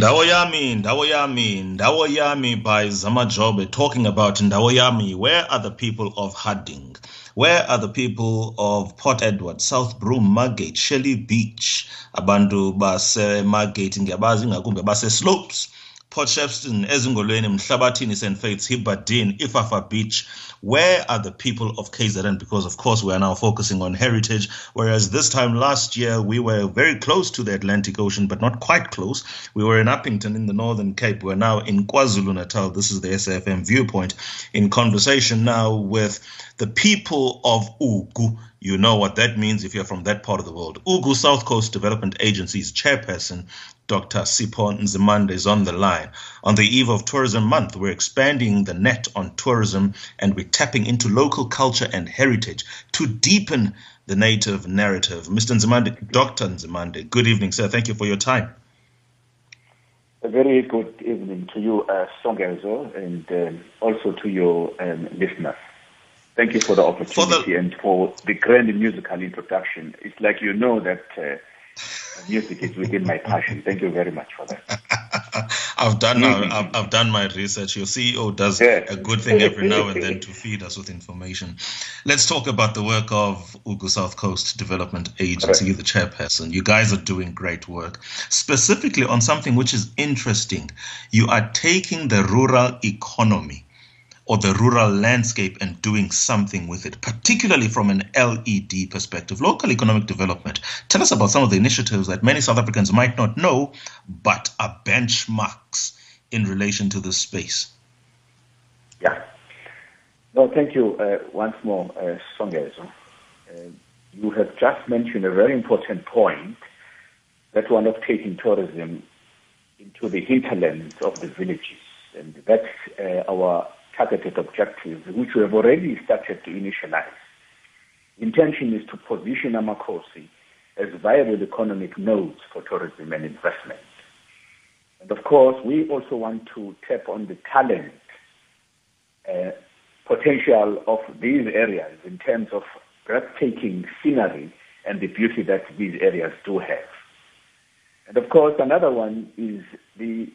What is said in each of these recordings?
Ndawo Yami, Ndawo Yami, Ndawo Yami by Zama Jobe talking about Ndawo Yami. Where are the people of Harding? Where are the people of Port Edward, Southbroom, Margate, Shelley Beach? Abantu base Margate ngiyabazi ngakumbe base Slopes. Port Shepstone, Ezingolweni, Mhlabathini, St. Faith's, Hibberdene, Ifafa Beach. Where are the people of KZN? Because, of course, we are now focusing on heritage, whereas this time last year we were very close to the Atlantic Ocean, but not quite close. We were in Upington in the Northern Cape. We're now in KwaZulu Natal. This is the SAFM viewpoint in conversation now with the people of Ugu. You know what that means if you're from that part of the world. Ugu South Coast Development Agency's chairperson, Dr. Sipho Nzimande is on the line. On the eve of Tourism Month, we're expanding the net on tourism and we're tapping into local culture and heritage to deepen the native narrative. Mr. Nzimande, Dr. Nzimande, good evening, sir. Thank you for your time. A very good evening to you, uh, Songezo, and um, also to your um, listeners. Thank you for the opportunity for the... and for the grand musical introduction. It's like you know that. Uh, music is within my passion. Thank you very much for that. I've done I've, I've, done my research. Your CEO does yeah. a good thing every now and then to feed us with information. Let's talk about the work of Ugu South Coast Development Agency, right. the chairperson. You guys are doing great work, specifically on something which is interesting. You are taking the rural economy or the rural landscape and doing something with it, particularly from an LED perspective, local economic development. Tell us about some of the initiatives that many South Africans might not know, but are benchmarks in relation to this space. Yeah. No, thank you uh, once more, uh, Songezo. Uh, you have just mentioned a very important point that we're not taking tourism into the hinterlands of the villages. And that's uh, our targeted objectives, which we have already started to initialize. Intention is to position Amakosi as viable economic nodes for tourism and investment. And of course, we also want to tap on the talent uh, potential of these areas in terms of breathtaking scenery and the beauty that these areas do have. And of course, another one is the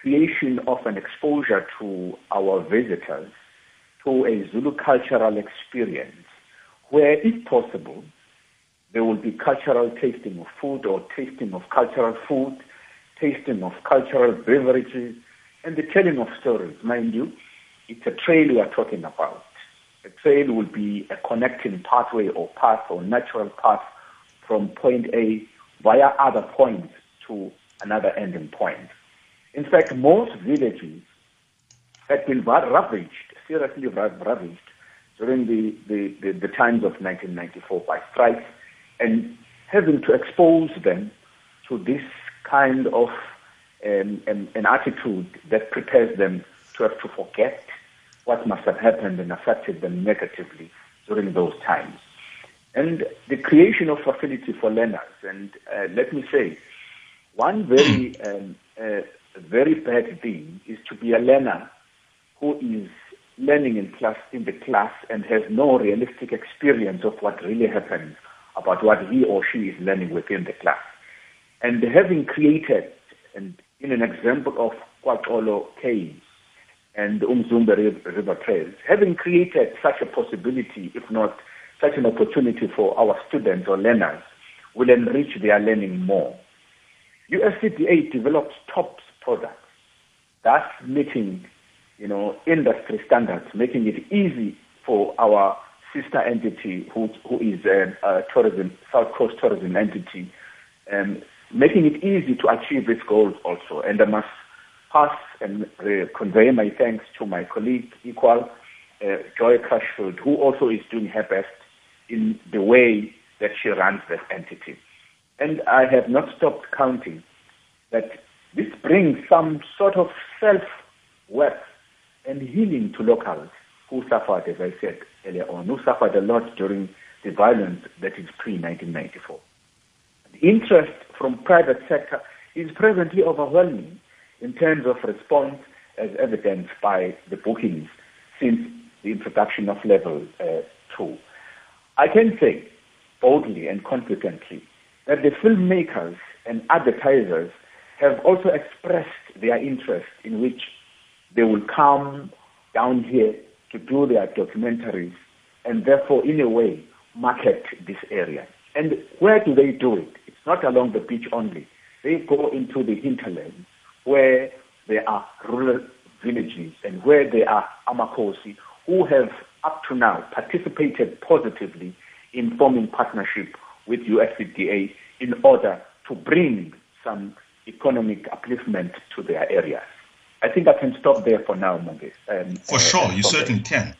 creation of an exposure to our visitors to a Zulu cultural experience where, if possible, there will be cultural tasting of food or tasting of cultural food, tasting of cultural beverages, and the telling of stories. Mind you, it's a trail we are talking about. A trail will be a connecting pathway or path or natural path from point A via other points to another ending point. In fact, most villages had been ravaged, seriously ravaged, during the, the, the, the times of 1994 by strikes, and having to expose them to this kind of um, an, an attitude that prepares them to have to forget what must have happened and affected them negatively during those times. And the creation of facility for learners, and uh, let me say, one very um, uh, very bad thing is to be a learner who is learning in class in the class and has no realistic experience of what really happens about what he or she is learning within the class. And having created, and in an example of KwaXolo Caves and Umzumbe River Trails, having created such a possibility, if not such an opportunity for our students or learners, will enrich their learning more. USCDA develops top products, thus meeting, you know, industry standards, making it easy for our sister entity, who, who is a, a tourism, South Coast tourism entity, um, making it easy to achieve its goals also. And I must pass and uh, convey my thanks to my colleague, Equal, uh, Joy Crashfield, who also is doing her best in the way that she runs that entity. And I have not stopped counting that this brings some sort of self-worth and healing to locals who suffered, as I said earlier on, who suffered a lot during the violence that is pre-1994. The interest from private sector is presently overwhelming in terms of response as evidenced by the bookings since the introduction of level uh, 2. I can say boldly and confidently that the filmmakers and advertisers have also expressed their interest in which they will come down here to do their documentaries and therefore, in a way, market this area. And where do they do it? It's not along the beach only. They go into the hinterland where there are rural villages and where there are Amakosi who have up to now participated positively in forming partnership with USCDA in order to bring some economic upliftment to their areas. I think I can stop there for now, Monges. Um, for sure, you certainly can.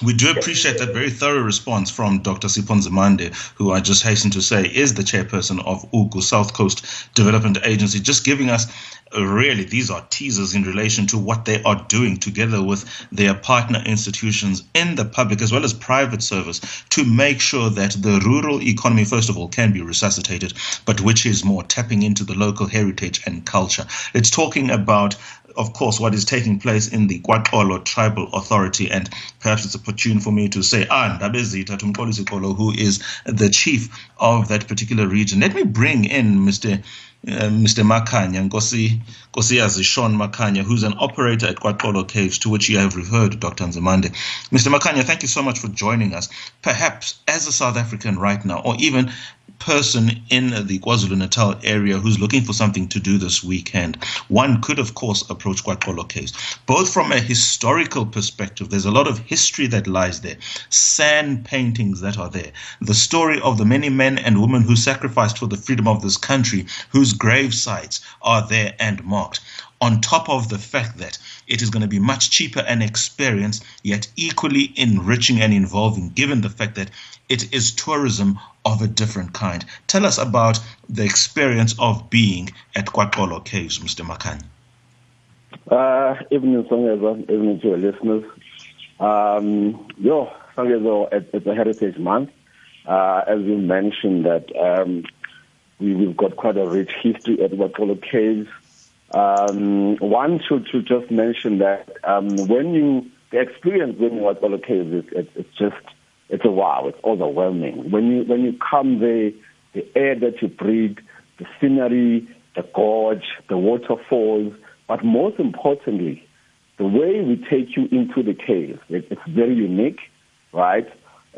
We do appreciate that very thorough response from Dr. Sipho Nzimande, who I just hasten to say is the chairperson of UGU, South Coast Development Agency, just giving us uh, really these are teasers in relation to what they are doing together with their partner institutions in the public as well as private service to make sure that the rural economy, first of all, can be resuscitated, but which is more tapping into the local heritage and culture. It's talking about of course, what is taking place in the KwaXolo Tribal Authority. And perhaps it's opportune for me to say, ah, Ndabezitha Tumkoli who is the chief of that particular region. Let me bring in Mr. Uh, Mr. Makhanya, Nkosi, Nkosiyazi Shaun Makhanya, who's an operator at KwaXolo Caves, to which you have referred, Dr. Nzimande. Mr. Makhanya, thank you so much for joining us. Perhaps as a South African right now, or even person in the KwaZulu Natal area who's looking for something to do this weekend, one could, of course, approach KwaXolo Caves. Both from a historical perspective, there's a lot of history that lies there, San paintings that are there, the story of the many men and women who sacrificed for the freedom of this country, whose grave sites are there and marked on top of the fact that it is going to be much cheaper and experience, yet equally enriching and involving, given the fact that it is tourism of a different kind. Tell us about the experience of being at KwaXolo Caves, Mr. Makhanya. Uh, evening, Songezo. Evening to your listeners. Um, yo, it's a Heritage Month. Uh, as you mentioned that um, we, have got quite a rich history at KwaXolo Caves. Um, one should, should just mention that um, when you the experience when you watch all caves, it, it's just it's a wow. It's overwhelming. When you when you come there, the air that you breathe, the scenery, the gorge, the waterfalls, but most importantly, the way we take you into the cave. It, it's very unique, right?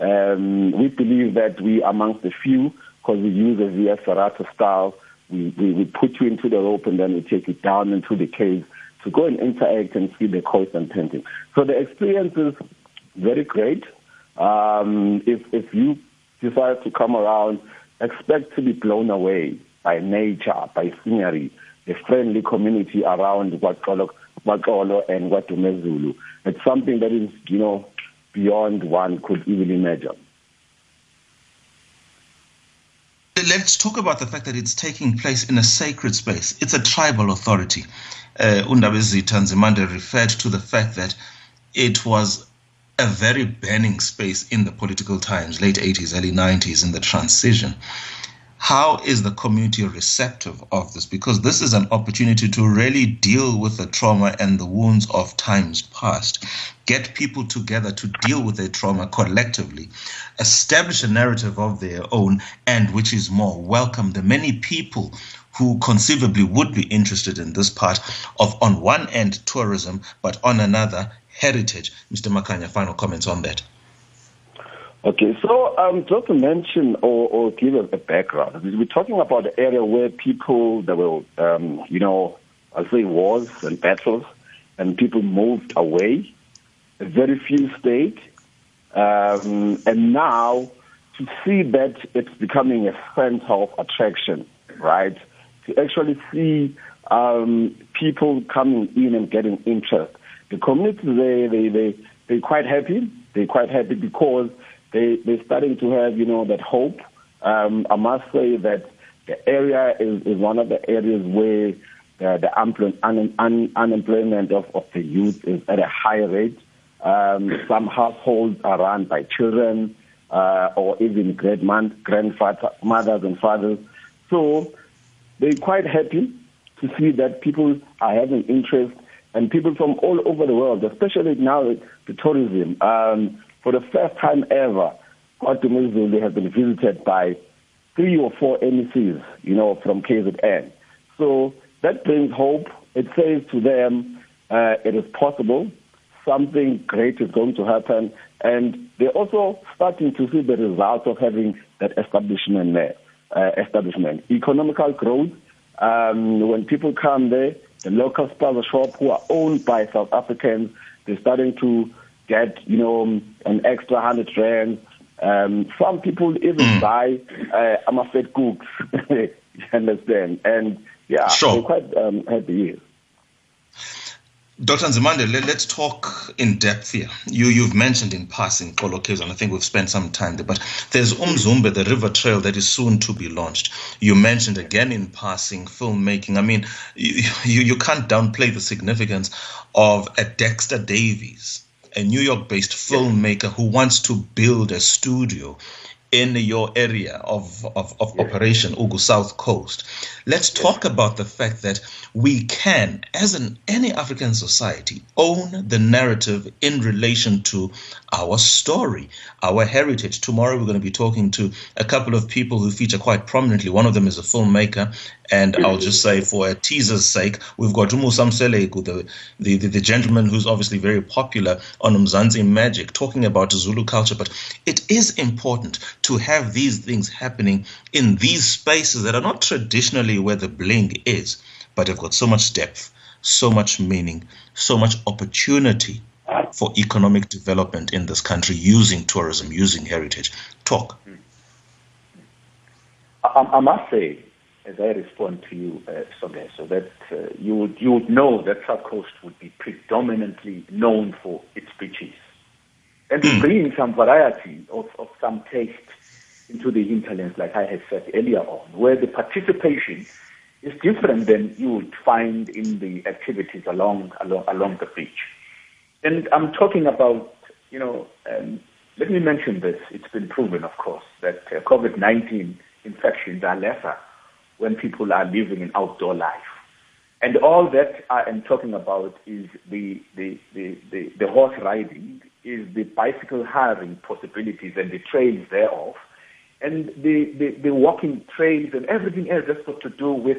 Um, we believe that we amongst the few because we use a via ferrata style we, we, we put you into the rope and then we take you down into the cave to go and interact and see the coast and painting. So the experience is very great. Um, if, if you decide to come around, expect to be blown away by nature, by scenery, the friendly community around KwaXolo and KwaDumezulu. It's something that is, you know, beyond one could even imagine. Let's talk about the fact that it's taking place in a sacred space. It's a tribal authority. Uh, Undabezitha Nzimande referred to the fact that it was a very burning space in the political times, late 80s, early 90s, in the transition. How is the community receptive of this? Because this is an opportunity to really deal with the trauma and the wounds of times past, get people together to deal with their trauma collectively, establish a narrative of their own, and which is more welcome the many people who conceivably would be interested in this part of, on one end, tourism, but on another, heritage. Mr. Makhanya, final comments on that. Okay, so um, just to mention or, or give a, background, we're talking about an area where people, there were, um, you know, I'll say wars and battles, and people moved away. Very few stayed. Um, and now to see that it's becoming a center of attraction, right? To actually see um, people coming in and getting interest. The community, they, they, they, they're quite happy. They're quite happy because they, they're starting to have, you know, that hope. Um, I must say that the area is, is one of the areas where the, the un, un, unemployment of, of the youth is at a high rate. Um, some households are run by children uh, or even grandmothers and fathers. So they're quite happy to see that people are having interest and people from all over the world, especially now the tourism. Um, for the first time ever, KwaDumezulu has been visited by three or four MECs, you know, from KZN. So that brings hope. It says to them, uh, it is possible. Something great is going to happen. And they're also starting to see the results of having that establishment there. Uh, establishment. Economical growth. Um, when people come there, the local spaza shop who are owned by South Africans, they're starting to get, you know, an extra hundred rand. Um, some people even mm. buy uh, Amafet cooks. you understand? And yeah, sure. they're quite um, happy. Dr. Nzimande, let, us talk in depth here. You, you've mentioned in passing Caves, and I think we've spent some time there, but there's Umzumbe, the river trail that is soon to be launched. You mentioned again in passing filmmaking. I mean, you, you, you can't downplay the significance of a Dexter Davies, a New York based filmmaker who wants to build a studio in your area of, of, of operation, Ugu South Coast. Let's talk about the fact that we can, as in any African society, own the narrative in relation to our story, our heritage. Tomorrow we're going to be talking to a couple of people who feature quite prominently. One of them is a filmmaker, and I'll just say for a teaser's sake, we've got uMusa Mseleku, the, the, the, the, gentleman who's obviously very popular on Mzansi Magic, talking about Zulu culture. But it is important to have these things happening in these spaces that are not traditionally where the bling is, but have got so much depth, so much meaning, so much opportunity for economic development in this country using tourism, using heritage. Talk. I, I must say, as I respond to you, uh, so that uh, you would you would know that South Coast would be predominantly known for its beaches, and mm. bringing some variety of, of some taste into the hinterlands, like I had said earlier on, where the participation is different than you would find in the activities along along, along the beach. And I'm talking about, you know, um, let me mention this. It's been proven, of course, that uh, COVID-19 infections are lesser when people are living an outdoor life. And all that I am talking about is the, the, the, the, the horse riding, is the bicycle hiring possibilities and the trails thereof, and the, the, the walking trails and everything else that's got to do with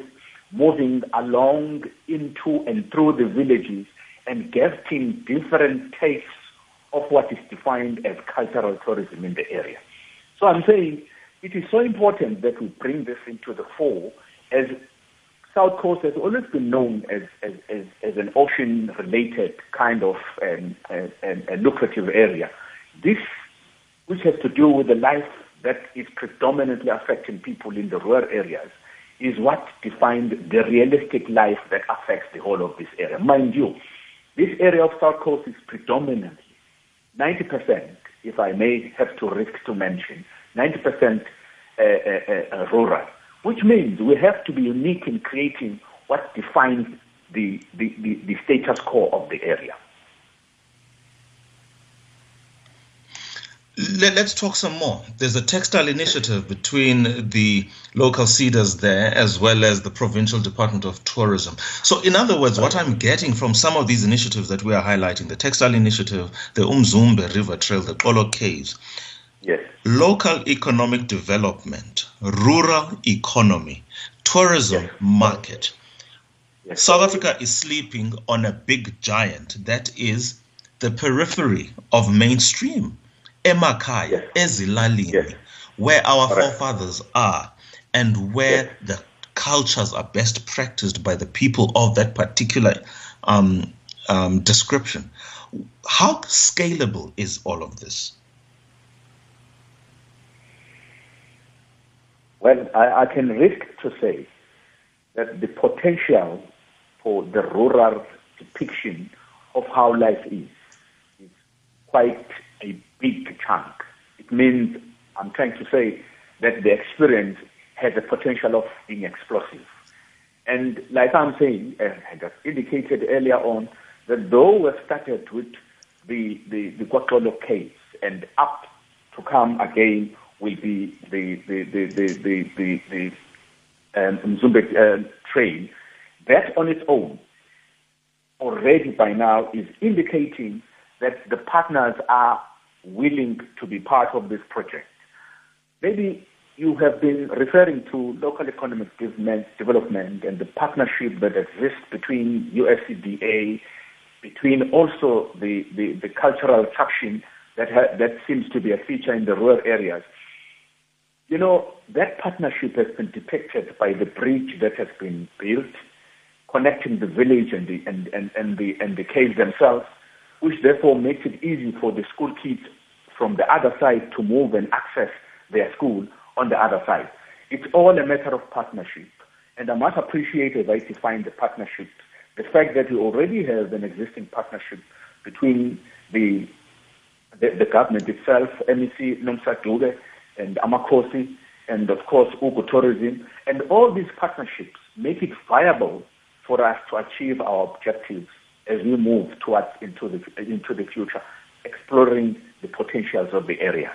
moving along into and through the villages and getting different tastes of what is defined as cultural tourism in the area. So I'm saying it is so important that we bring this into the fore as South Coast has always been known as, as, as, as an ocean-related kind of um, a, a lucrative area. This, which has to do with the life that is predominantly affecting people in the rural areas, is what defines the realistic life that affects the whole of this area. Mind you, this area of South Coast is predominantly 90%, if I may have to risk to mention, 90% uh, uh, uh, rural, which means we have to be unique in creating what defines the, the, the, the status quo of the area. Let, us talk some more. There's a textile initiative between the local SEDAs there as well as the provincial department of tourism. So, in other words, what I'm getting from some of these initiatives that we are highlighting the textile initiative, the Umzumbe River Trail, the Xolo Caves, yes. local economic development, rural economy, tourism yes. market. Yes. South Africa is sleeping on a big giant that is the periphery of mainstream emakhaya ezilalini where our forefathers are and where the cultures are best practiced by the people of that particular um, um, description. How scalable is all of this? Well, I, I can risk to say that the potential for the rural depiction of how life is is quite a big chunk. It means, I'm trying to say, that the experience has a potential of being explosive. And like I'm saying, I just indicated earlier on, that though we've started with the, the, the KwaXolo Caves and up to come again will be the, the, the, the, the, the, the um, Mzumbe uh, train, that on its own already by now is indicating that the partners are willing to be part of this project. Maybe you have been referring to local economic development and the partnership that exists between USCDA, between also the, the, the cultural traction that, ha- that seems to be a feature in the rural areas. You know, that partnership has been depicted by the bridge that has been built, connecting the village and the, and, and, and the, and the caves themselves, which therefore makes it easy for the school kids from the other side to move and access their school on the other side. It's all a matter of partnership. And I must appreciate, as I define the partnership, the fact that we already have an existing partnership between the the, the government itself, MEC Nomsa Dube and Amakhosi, and of course Ugu Tourism, and all these partnerships make it viable for us to achieve our objectives as we move towards into the into the future, exploring the potentials of the area.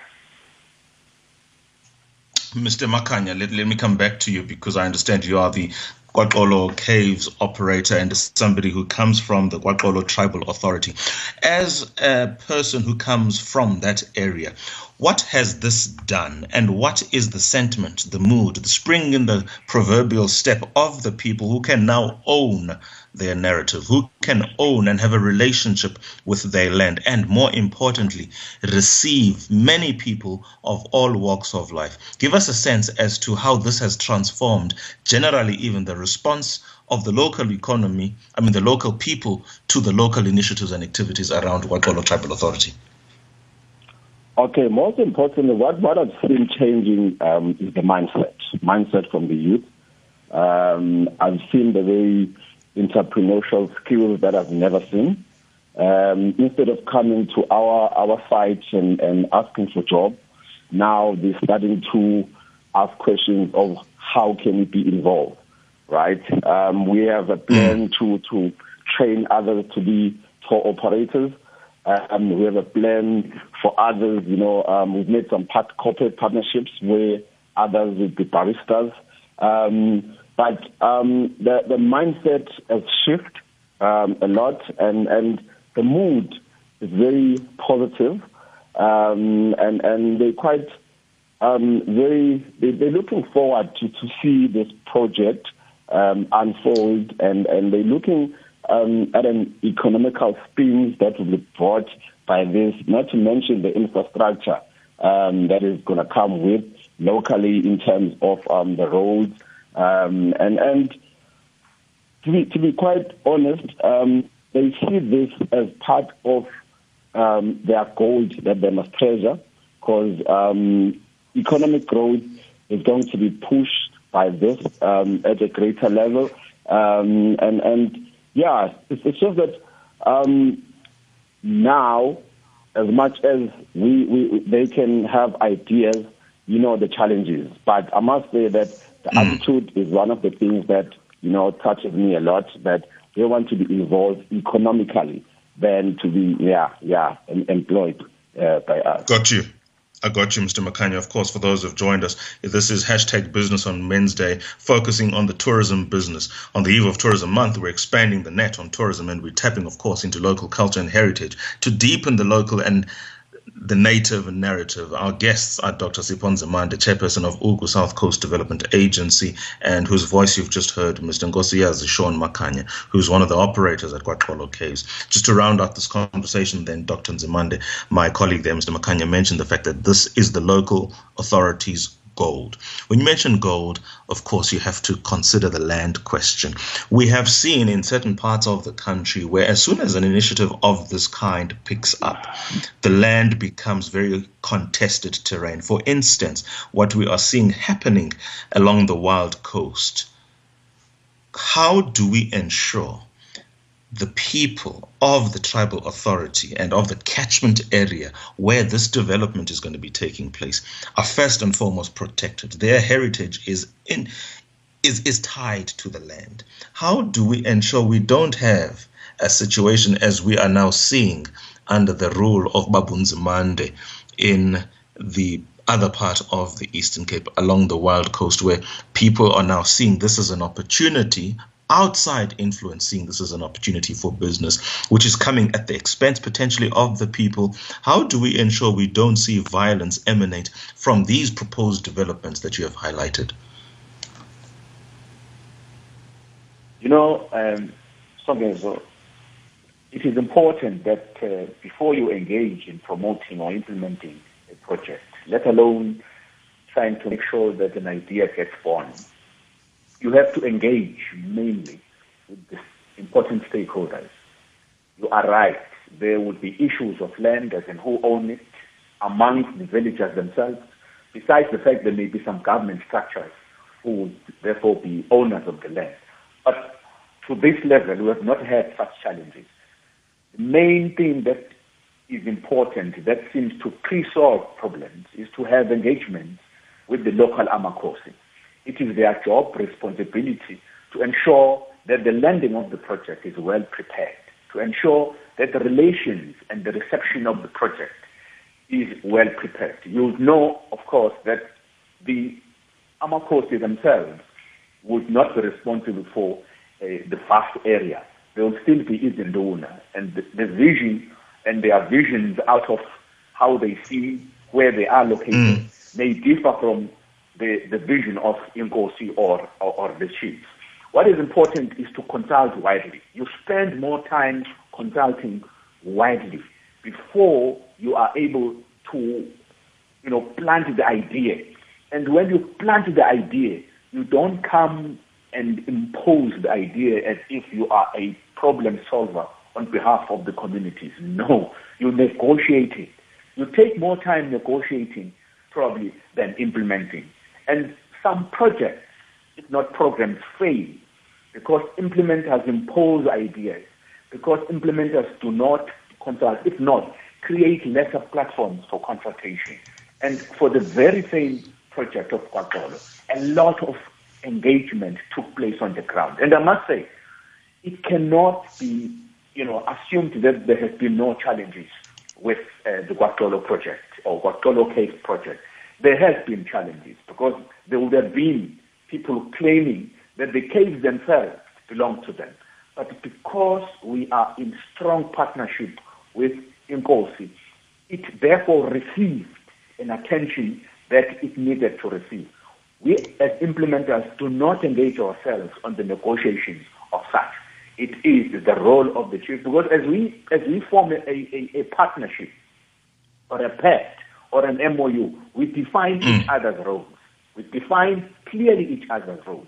Mr. Makhanya, let, let me come back to you because I understand you are the KwaXolo Caves operator and somebody who comes from the KwaXolo Tribal Authority. As a person who comes from that area, what has this done and what is the sentiment, the mood, the spring in the proverbial step of the people who can now own their narrative, who can own and have a relationship with their land, and more importantly, receive many people of all walks of life. Give us a sense as to how this has transformed, generally, even the response of the local economy, I mean, the local people to the local initiatives and activities around KwaXolo Tribal Authority. Okay, most importantly, what, what I've seen changing um, is the mindset, mindset from the youth. Um, I've seen the way entrepreneurial skills that I've never seen. Um, instead of coming to our our site and, and asking for job, now they're starting to ask questions of how can we be involved, right? Um, we have a plan mm. to to train others to be tour operators. Um, we have a plan for others. You know, um, we've made some part, corporate partnerships where others will be baristas. Um, but um, the the mindset has shifted um, a lot, and and the mood is very positive, um, and and they're quite um, very they, they're looking forward to to see this project um, unfold, and and they're looking um, at an economical spin that will be brought by this. Not to mention the infrastructure um, that is going to come with locally in terms of um, the roads um, and and to be to be quite honest, um, they see this as part of um, their gold that they must treasure, because um, economic growth is going to be pushed by this um, at a greater level, um, and and yeah, it's, it's just that um, now, as much as we, we they can have ideas, you know the challenges, but I must say that the mm. attitude is one of the things that, you know, touches me a lot, that they want to be involved economically than to be, yeah, yeah, employed uh, by us. Got you. I got you, Mr. Makhanya. Of course, for those who've joined us, this is hashtag business on Wednesday, focusing on the tourism business. On the eve of Tourism Month, we're expanding the net on tourism and we're tapping, of course, into local culture and heritage to deepen the local and the native narrative. Our guests are Dr. Sipho Nzimande, chairperson of Ugu South Coast Development Agency, and whose voice you've just heard, Mr. Nkosiyazi Shaun Makhanya, who's one of the operators at KwaXolo Caves. Just to round out this conversation, then, Dr. Nzimande, my colleague there, Mr. Makhanya, mentioned the fact that this is the local authorities' gold. When you mention gold, of course, you have to consider the land question. We have seen in certain parts of the country where, as soon as an initiative of this kind picks up, the land becomes very contested terrain. For instance, what we are seeing happening along the Wild Coast. How do we ensure the people of the tribal authority and of the catchment area where this development is going to be taking place are first and foremost protected. Their heritage is in is, is tied to the land. How do we ensure we don't have a situation as we are now seeing under the rule of Babu Nzimande in the other part of the Eastern Cape along the Wild Coast where people are now seeing this as an opportunity outside influence seeing this as an opportunity for business, which is coming at the expense potentially of the people? How do we ensure we don't see violence emanate from these proposed developments that you have highlighted? You know, um, it is important that uh, before you engage in promoting or implementing a project, let alone trying to make sure that an idea gets born, you have to engage mainly with the important stakeholders. You are right. There would be issues of land as and who own it amongst the villagers themselves, besides the fact there may be some government structures who would therefore be owners of the land. But to this level, we have not had such challenges. The main thing that is important, that seems to pre-solve problems, is to have engagement with the local Amakosi. It is their job, responsibility, to ensure that the landing of the project is well prepared, to ensure that the relations and the reception of the project is well prepared. You know, of course, that the Amakosi themselves would not be responsible for uh, the vast area. They will still be Izinduna. And the, the, vision and their visions out of how they see where they are located mm. may differ from the, the vision of Inkosi or, or, or the chiefs. What is important is to consult widely. You spend more time consulting widely before you are able to, you know, plant the idea. And when you plant the idea, you don't come and impose the idea as if you are a problem solver on behalf of the communities. No, you negotiate it. You take more time negotiating probably than implementing. And some projects, if not programs, fail because implementers impose ideas, because implementers do not consult, if not, create lesser platforms for consultation. And for the very same project of KwaXolo, a lot of engagement took place on the ground. And I must say, it cannot be, you know, assumed that there has been no challenges with uh, the KwaXolo project or KwaXolo case project. There has been challenges because there would have been people claiming that the caves themselves belong to them. But because we are in strong partnership with Inkosi, it therefore received an attention that it needed to receive. We as implementers do not engage ourselves on the negotiations of such. It is the role of the chief because as we as we form a, a, a partnership or a pact or an MOU, we define mm. each other's roles. We define clearly each other's roles.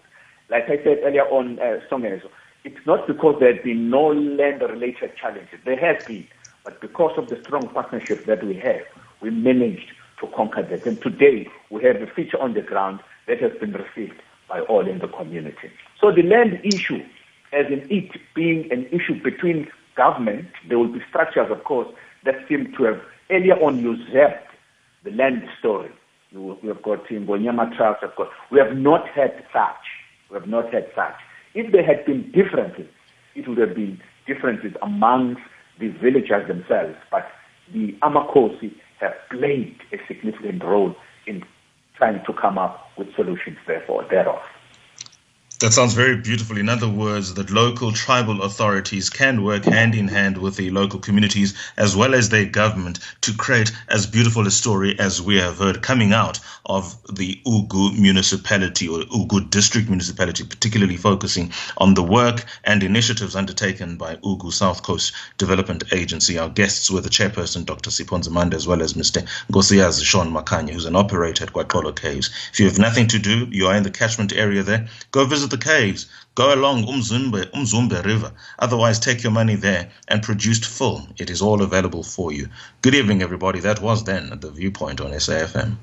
Like I said earlier on, uh, Songezo, it's not because there have been no land-related challenges. There has been, but because of the strong partnership that we have, we managed to conquer that. And today, we have a feature on the ground that has been received by all in the community. So the land issue, as in it being an issue between government, there will be structures, of course, that seem to have earlier on usurped the land story. We have got Ngonyama Trust, of course. We have not had such. We have not had such. If there had been differences, it would have been differences amongst the villagers themselves. But the Amakosi have played a significant role in trying to come up with solutions therefore thereof. That sounds very beautiful. In other words, that local tribal authorities can work hand in hand with the local communities as well as their government to create as beautiful a story as we have heard coming out of the Ugu municipality or Ugu district municipality, particularly focusing on the work and initiatives undertaken by Ugu South Coast Development Agency. Our guests were the chairperson, Dr. Sipho Nzimande, as well as Mr. Nkosiyazi Shaun Makhanya, who's an operator at KwaXolo Caves. If you have nothing to do, you are in the catchment area there, go visit the caves, go along Umzumbe, Umzumbe River. Otherwise, take your money there and produced full. It is all available for you. Good evening, everybody. That was then The Viewpoint on SAFM.